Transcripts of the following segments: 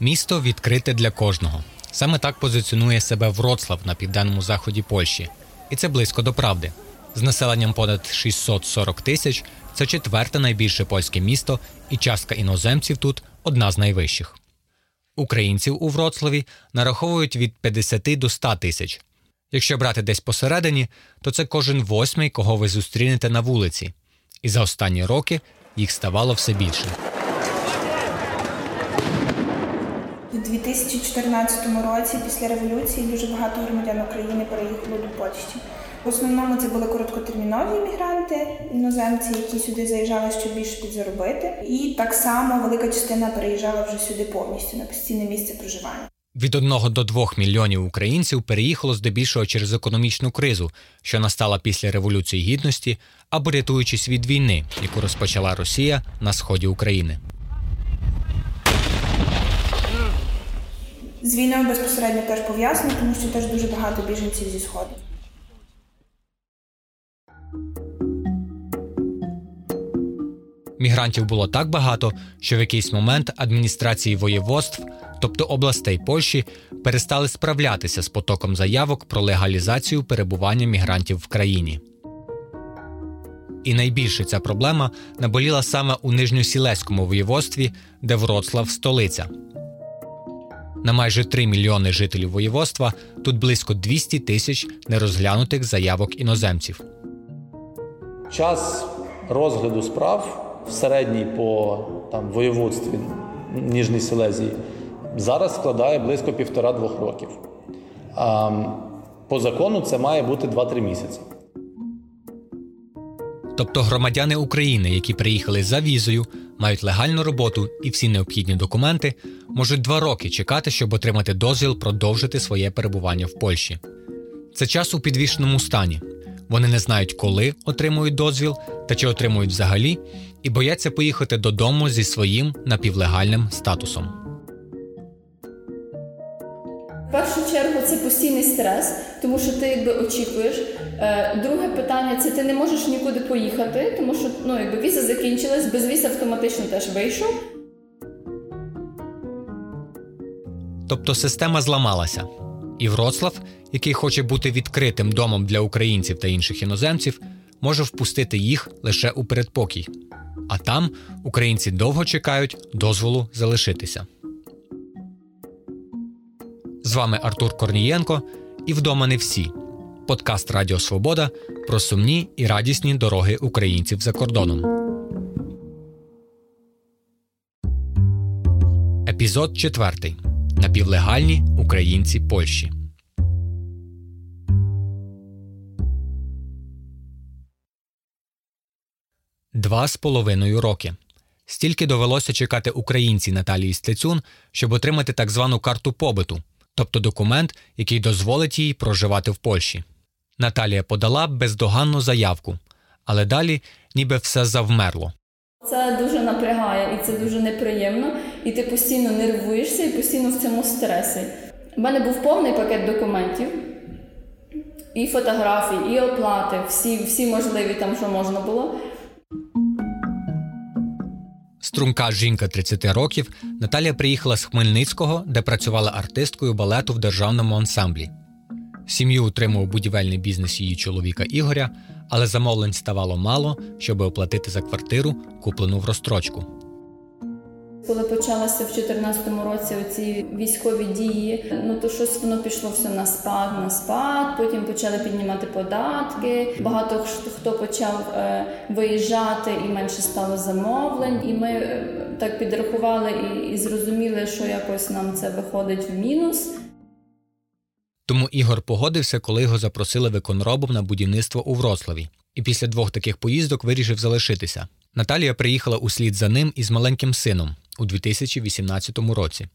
Місто відкрите для кожного. Саме так позиціонує себе Вроцлав на південному заході Польщі, і це близько до правди. З населенням понад 640 тисяч це четверте найбільше польське місто, і частка іноземців тут одна з найвищих. Українців у Вроцлаві нараховують від 50 до 100 тисяч. Якщо брати десь посередині, то це кожен восьмий, кого ви зустрінете на вулиці. І за останні роки їх ставало все більше. У 2014 році, після революції, дуже багато громадян України переїхало до Польщі. В основному це були короткотермінові мігранти, іноземці, які сюди заїжджали, щоб більше підзаробити. І так само велика частина переїжджала вже сюди повністю на постійне місце проживання. Від 1 до 2 мільйонів українців переїхало здебільшого через економічну кризу, що настала після Революції Гідності або рятуючись від війни, яку розпочала Росія на сході України. З війною безпосередньо теж пов'язано, тому що теж дуже багато біженців зі сходу. Мігрантів було так багато, що в якийсь момент адміністрації воєводств, тобто областей Польщі, перестали справлятися з потоком заявок про легалізацію перебування мігрантів в країні. І найбільше ця проблема наболіла саме у Нижньосілеському воєводстві, де Вроцлав столиця. На майже 3 мільйони жителів воєводства тут близько 200 тисяч нерозглянутих заявок іноземців. Час розгляду справ в середній по там, воєводстві Ніжній Силезії зараз складає близько півтора-двох років. А по закону це має бути 2-3 місяці. Тобто громадяни України, які приїхали за візою, мають легальну роботу і всі необхідні документи, можуть два роки чекати, щоб отримати дозвіл продовжити своє перебування в Польщі. Це час у підвішеному стані. Вони не знають, коли отримують дозвіл та чи отримують взагалі, і бояться поїхати додому зі своїм напівлегальним статусом. В першу чергу це постійний стрес, тому що ти якби очікуєш. Е, Друге питання це ти не можеш нікуди поїхати, тому що ну, якби віза закінчилась, без віз автоматично теж вийшов. Тобто система зламалася. І Вроцлав, який хоче бути відкритим домом для українців та інших іноземців, може впустити їх лише у передпокій. А там українці довго чекають дозволу залишитися. З вами Артур Корнієнко і вдома не всі. Подкаст Радіо Свобода про сумні і радісні дороги українців за кордоном. Епізод 4. Напівлегальні українці Польщі. Два з половиною роки. Стільки довелося чекати українці Наталії Стецюн, щоб отримати так звану карту побиту, тобто документ, який дозволить їй проживати в Польщі. Наталія подала бездоганну заявку, але далі ніби все завмерло. Це дуже напрягає і це дуже неприємно. І ти постійно нервуєшся і постійно в цьому стресі. У мене був повний пакет документів, і фотографій, і оплати, всі, всі можливі там, що можна було. Струнка жінка 30 років Наталія приїхала з Хмельницького, де працювала артисткою балету в державному ансамблі. Сім'ю утримував будівельний бізнес її чоловіка Ігоря, але замовлень ставало мало, щоб оплатити за квартиру, куплену в розстрочку. Коли почалося в 2014 році оці військові дії, ну то щось воно пішло все на спад, на спад. Потім почали піднімати податки. Багато хто почав е, виїжджати, і менше стало замовлень. І ми е, так підрахували і, і зрозуміли, що якось нам це виходить в мінус. Тому Ігор погодився, коли його запросили виконробом на будівництво у Вроцлаві, і після двох таких поїздок вирішив залишитися. Наталія приїхала услід за ним із маленьким сином у 2018 році.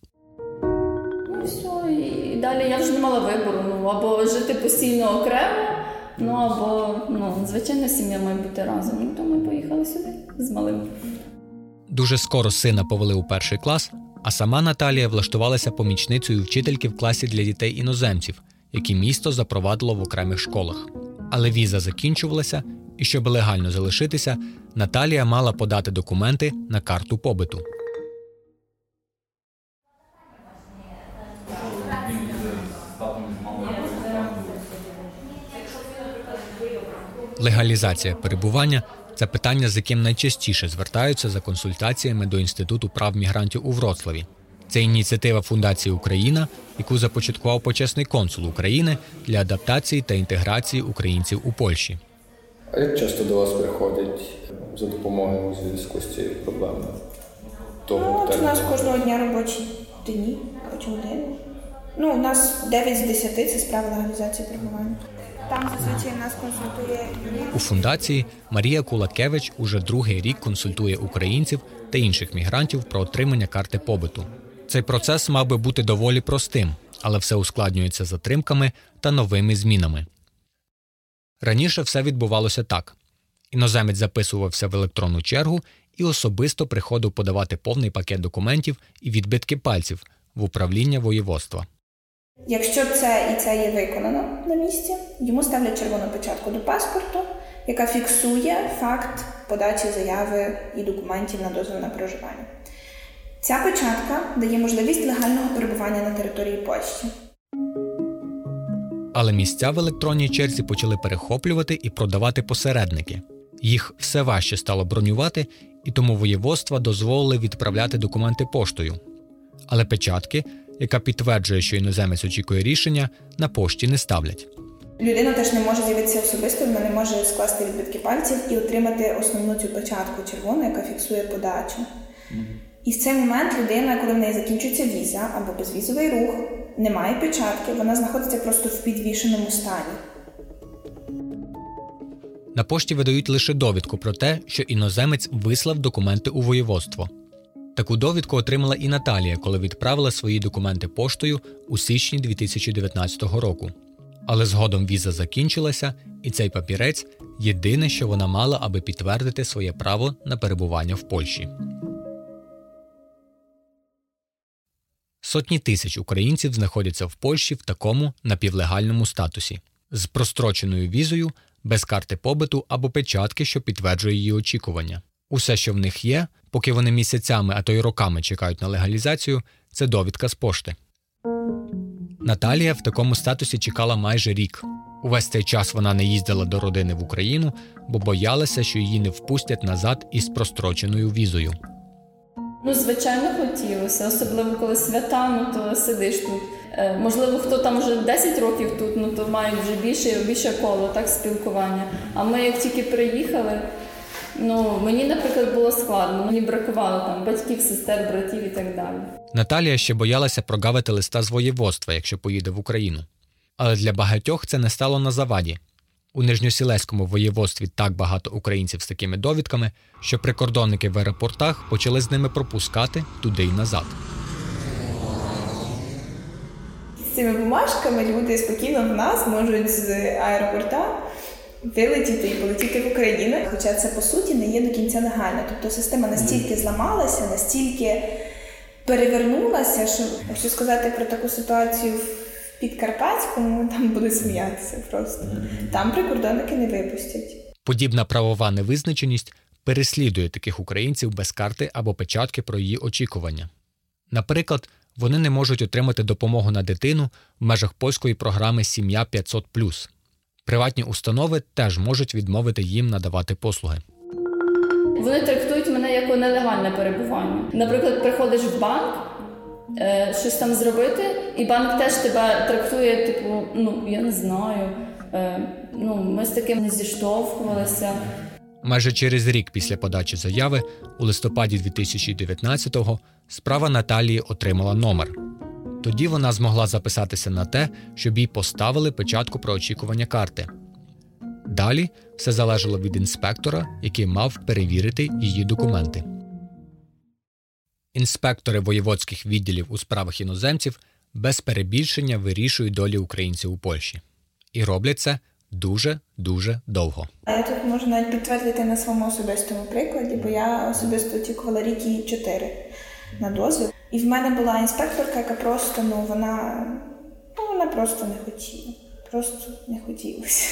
Ну все, і далі я вже не мала вибору. Ну або жити постійно окремо, ну або ну звичайно, сім'я має бути разом. Ну, то ми поїхали сюди з малим. Дуже скоро сина повели у перший клас, а сама Наталія влаштувалася помічницею вчительки в класі для дітей іноземців, які місто запровадило в окремих школах. Але віза закінчувалася, і щоб легально залишитися, Наталія мала подати документи на карту побиту. Легалізація перебування це питання, з яким найчастіше звертаються за консультаціями до Інституту прав мігрантів у Вроцлаві. Це ініціатива Фундації Україна, яку започаткував почесний консул України для адаптації та інтеграції українців у Польщі. А як часто до вас приходять за допомогою у зв'язку з цією проблемою? Того Ну, от у нас кожного дня робочі дні, робочі години. Ну, у нас 9 з 10 це справа легалізації перебування. Там зазвичай нас консультує У фундації Марія Кулакевич уже другий рік консультує українців та інших мігрантів про отримання карти побиту. Цей процес мав би бути доволі простим, але все ускладнюється затримками та новими змінами. Раніше все відбувалося так: іноземець записувався в електронну чергу і особисто приходив подавати повний пакет документів і відбитки пальців в управління воєводства. Якщо це і це є виконано на місці, йому ставлять червону печатку до паспорту, яка фіксує факт подачі заяви і документів на дозвіл на проживання. Ця печатка дає можливість легального перебування на території Польщі. Але місця в електронній черзі почали перехоплювати і продавати посередники. Їх все важче стало бронювати, і тому воєводства дозволили відправляти документи поштою. Але печатки, яка підтверджує, що іноземець очікує рішення, на пошті не ставлять. Людина теж не може з'явитися особисто, вона не може скласти відбитки пальців і отримати основну цю печатку червону, яка фіксує подачу. І в цей момент людина, коли в неї закінчується віза або безвізовий рух, немає печатки, вона знаходиться просто в підвішеному стані. На пошті видають лише довідку про те, що іноземець вислав документи у воєводство. Таку довідку отримала і Наталія, коли відправила свої документи поштою у січні 2019 року. Але згодом віза закінчилася, і цей папірець єдине, що вона мала, аби підтвердити своє право на перебування в Польщі. Сотні тисяч українців знаходяться в Польщі в такому напівлегальному статусі з простроченою візою, без карти побиту або печатки, що підтверджує її очікування. Усе, що в них є, поки вони місяцями, а то й роками чекають на легалізацію, це довідка з пошти. Наталія в такому статусі чекала майже рік. Увесь цей час вона не їздила до родини в Україну, бо боялася, що її не впустять назад із простроченою візою. Ну, звичайно, хотілося, особливо коли свята, ну то сидиш тут. Е, можливо, хто там вже 10 років тут, ну то мають вже більше більше коло так спілкування. А ми як тільки приїхали, ну мені, наприклад, було складно. Мені бракувало там батьків, сестер, братів і так далі. Наталія ще боялася прогавити листа з воєводства, якщо поїде в Україну. Але для багатьох це не стало на заваді. У Нижньосілеському воєводстві так багато українців з такими довідками, що прикордонники в аеропортах почали з ними пропускати туди й назад. З цими бумажками люди спокійно в нас можуть з аеропорта вилетіти і полетіти в Україну. Хоча це по суті не є до кінця легально. Тобто система настільки зламалася, настільки перевернулася, що якщо сказати про таку ситуацію в Підкарпатському, там буде сміятися просто. Там прикордонники не випустять. Подібна правова невизначеність переслідує таких українців без карти або печатки про її очікування. Наприклад, вони не можуть отримати допомогу на дитину в межах польської програми Сім'я 500 Приватні установи теж можуть відмовити їм надавати послуги. Вони трактують мене як нелегальне перебування. Наприклад, приходиш в банк, е, щось там зробити, і банк теж тебе трактує, типу, ну я не знаю. Е, ну, ми з таким не зіштовхувалися. Майже через рік після подачі заяви, у листопаді 2019-го, справа Наталії отримала номер. Тоді вона змогла записатися на те, щоб їй поставили печатку про очікування карти. Далі все залежало від інспектора, який мав перевірити її документи. Інспектори воєводських відділів у справах іноземців без перебільшення вирішують долі українців у Польщі. І роблять це дуже дуже довго. Я тут можу навіть підтвердити на своєму особистому прикладі, бо я особисто очікувала рік і чотири на дозвіл. І в мене була інспекторка, яка просто ну вона ну вона просто не хотіла. Просто не хотілося.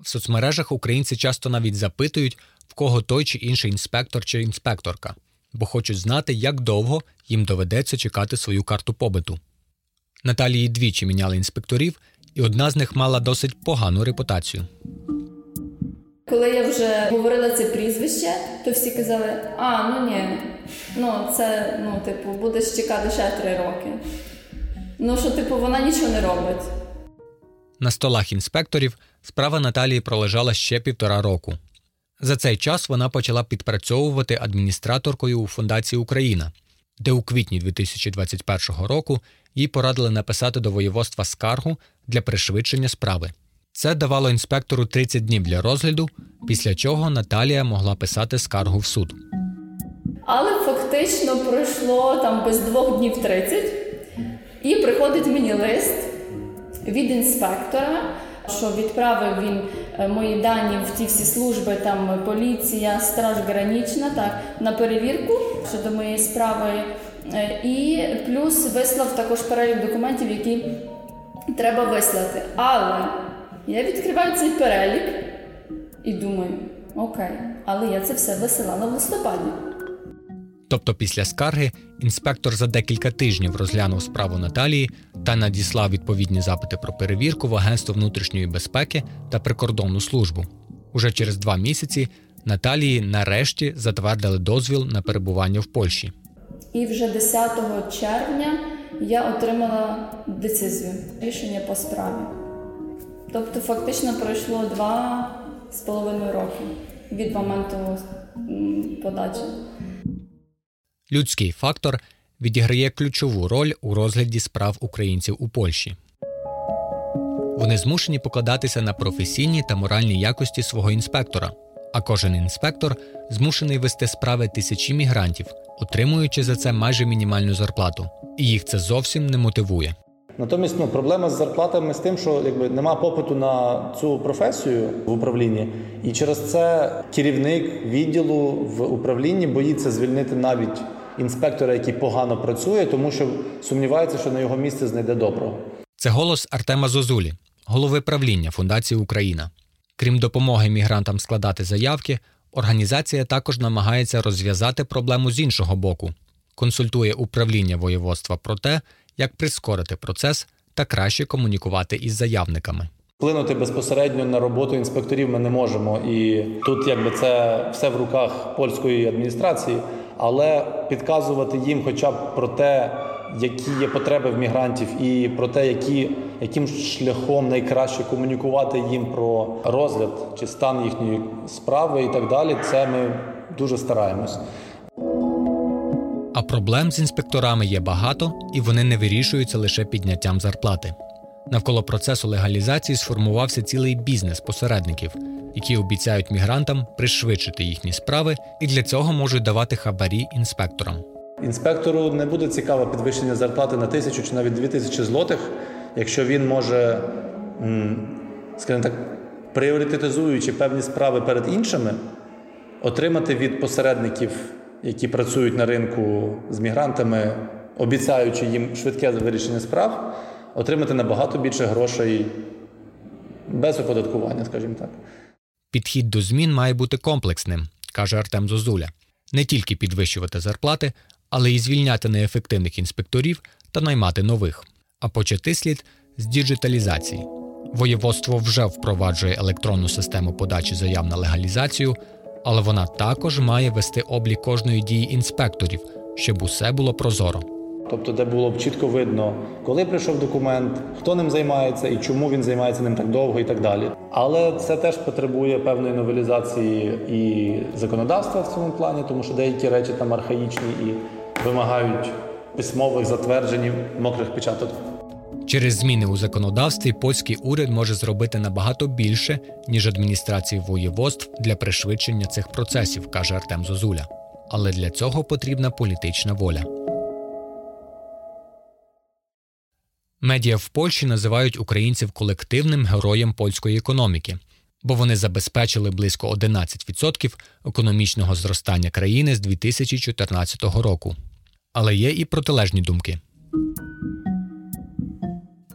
В соцмережах українці часто навіть запитують, в кого той чи інший інспектор чи інспекторка, бо хочуть знати, як довго їм доведеться чекати свою карту побиту. Наталії двічі міняли інспекторів, і одна з них мала досить погану репутацію. Коли я вже говорила це прізвище, то всі казали: а, ну ні, ну це, ну, типу, будеш чекати ще три роки. Ну, що, типу, вона нічого не робить. На столах інспекторів справа Наталії пролежала ще півтора року. За цей час вона почала підпрацьовувати адміністраторкою у Фундації Україна, де у квітні 2021 року їй порадили написати до воєводства скаргу для пришвидшення справи. Це давало інспектору 30 днів для розгляду, після чого Наталія могла писати скаргу в суд. Але фактично пройшло там без двох днів 30, і приходить мені лист від інспектора, що відправив він е, мої дані в ті всі служби, там поліція, страж гранічна, так, на перевірку щодо моєї справи. Е, І плюс вислав також перелік документів, які треба вислати. Але я відкриваю цей перелік і думаю, окей, але я це все висилала в листопаді. Тобто після скарги інспектор за декілька тижнів розглянув справу Наталії та надіслав відповідні запити про перевірку в Агентство внутрішньої безпеки та прикордонну службу. Уже через два місяці Наталії нарешті затвердили дозвіл на перебування в Польщі. І вже 10 червня я отримала децизію, рішення по справі. Тобто, фактично пройшло два з половиною роки від моменту подачі. Людський фактор відіграє ключову роль у розгляді справ українців у Польщі. Вони змушені покладатися на професійні та моральні якості свого інспектора, а кожен інспектор змушений вести справи тисячі мігрантів, отримуючи за це майже мінімальну зарплату, і їх це зовсім не мотивує. Натомість ну, проблема з зарплатами з тим, що якби нема попиту на цю професію в управлінні, і через це керівник відділу в управлінні боїться звільнити навіть інспектора, який погано працює, тому що сумнівається, що на його місце знайде доброго. Це голос Артема Зозулі, голови правління Фундації Україна. Крім допомоги мігрантам складати заявки, організація також намагається розв'язати проблему з іншого боку, консультує управління воєводства про те, як прискорити процес та краще комунікувати із заявниками. Вплинути безпосередньо на роботу інспекторів ми не можемо, і тут якби це все в руках польської адміністрації, але підказувати їм, хоча б про те, які є потреби в мігрантів, і про те, які, яким шляхом найкраще комунікувати їм про розгляд чи стан їхньої справи і так далі. Це ми дуже стараємось. А проблем з інспекторами є багато, і вони не вирішуються лише підняттям зарплати. Навколо процесу легалізації сформувався цілий бізнес посередників, які обіцяють мігрантам пришвидшити їхні справи і для цього можуть давати хабарі інспекторам. Інспектору не буде цікаво підвищення зарплати на тисячу чи навіть дві тисячі злотих, якщо він може, скажімо так, пріоритетизуючи певні справи перед іншими, отримати від посередників, які працюють на ринку з мігрантами, обіцяючи їм швидке вирішення справ, отримати набагато більше грошей без оподаткування, скажімо так. Підхід до змін має бути комплексним, каже Артем Зозуля. Не тільки підвищувати зарплати, але й звільняти неефективних інспекторів та наймати нових. А почати слід з діджиталізації. Воєводство вже впроваджує електронну систему подачі заяв на легалізацію, але вона також має вести облік кожної дії інспекторів, щоб усе було прозоро. Тобто, де було б чітко видно, коли прийшов документ, хто ним займається і чому він займається ним так довго і так далі. Але це теж потребує певної новелізації і законодавства в цьому плані, тому що деякі речі там архаїчні і вимагають письмових затверджень мокрих печаток. Через зміни у законодавстві польський уряд може зробити набагато більше, ніж адміністрації воєводств для пришвидшення цих процесів, каже Артем Зозуля. Але для цього потрібна політична воля. Медіа в Польщі називають українців колективним героєм польської економіки, бо вони забезпечили близько 11% економічного зростання країни з 2014 року. Але є і протилежні думки.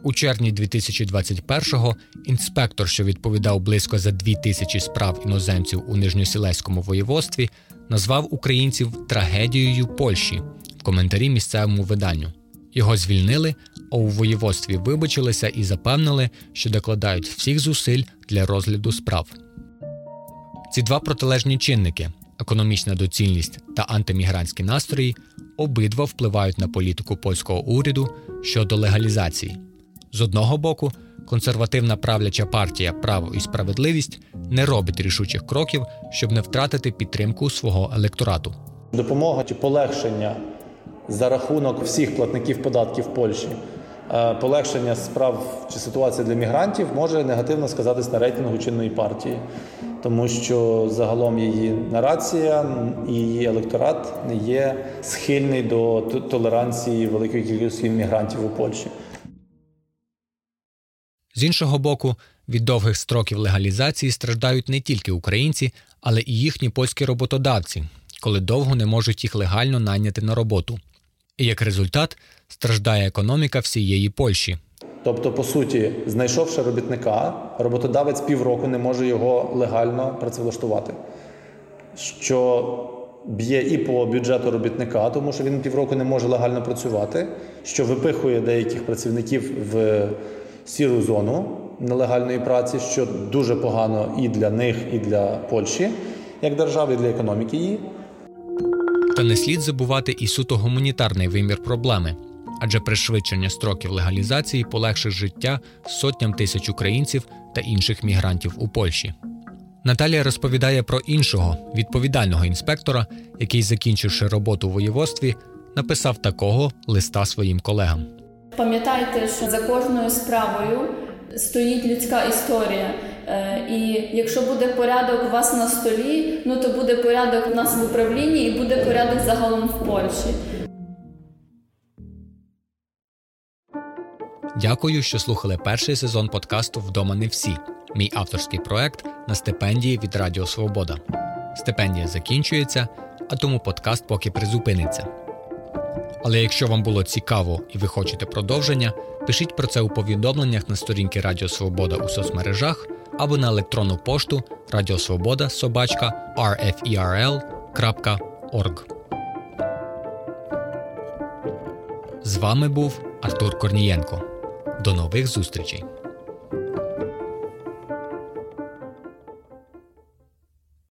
У червні 2021-го інспектор, що відповідав близько за дві тисячі справ іноземців у Нижньосілеському воєводстві, назвав українців трагедією Польщі в коментарі місцевому виданню. Його звільнили, а у воєводстві вибачилися і запевнили, що докладають всіх зусиль для розгляду справ. Ці два протилежні чинники економічна доцільність та антимігрантські настрої обидва впливають на політику польського уряду щодо легалізації. З одного боку, консервативна правляча партія Право і справедливість не робить рішучих кроків, щоб не втратити підтримку свого електорату. Допомога чи полегшення за рахунок всіх платників податків Польщі, е, полегшення справ чи ситуації для мігрантів може негативно сказатись на рейтингу чинної партії, тому що загалом її нарація і її електорат не є схильний до толеранції великої кількості мігрантів у Польщі. З іншого боку, від довгих строків легалізації страждають не тільки українці, але і їхні польські роботодавці, коли довго не можуть їх легально найняти на роботу. І як результат страждає економіка всієї Польщі. Тобто, по суті, знайшовши робітника, роботодавець півроку не може його легально працевлаштувати, що б'є і по бюджету робітника, тому що він півроку не може легально працювати, що випихує деяких працівників в сіру зону нелегальної праці, що дуже погано і для них, і для Польщі, як держави, і для економіки її. Та не слід забувати і суто гуманітарний вимір проблеми, адже пришвидшення строків легалізації полегшить життя сотням тисяч українців та інших мігрантів у Польщі. Наталія розповідає про іншого відповідального інспектора, який, закінчивши роботу у воєводстві, написав такого листа своїм колегам. Пам'ятайте, що за кожною справою стоїть людська історія. Е, І якщо буде порядок у вас на столі, ну то буде порядок у нас в управлінні і буде порядок загалом в Польщі. Дякую, що слухали перший сезон подкасту Вдома не всі. Мій авторський проект на стипендії від Радіо Свобода. Стипендія закінчується, а тому подкаст поки призупиниться. Але якщо вам було цікаво і ви хочете продовження, пишіть про це у повідомленнях на сторінки Радіо Свобода у соцмережах або на електронну пошту радіосвобода собачка rferl.org. З вами був Артур Корнієнко. До нових зустрічей!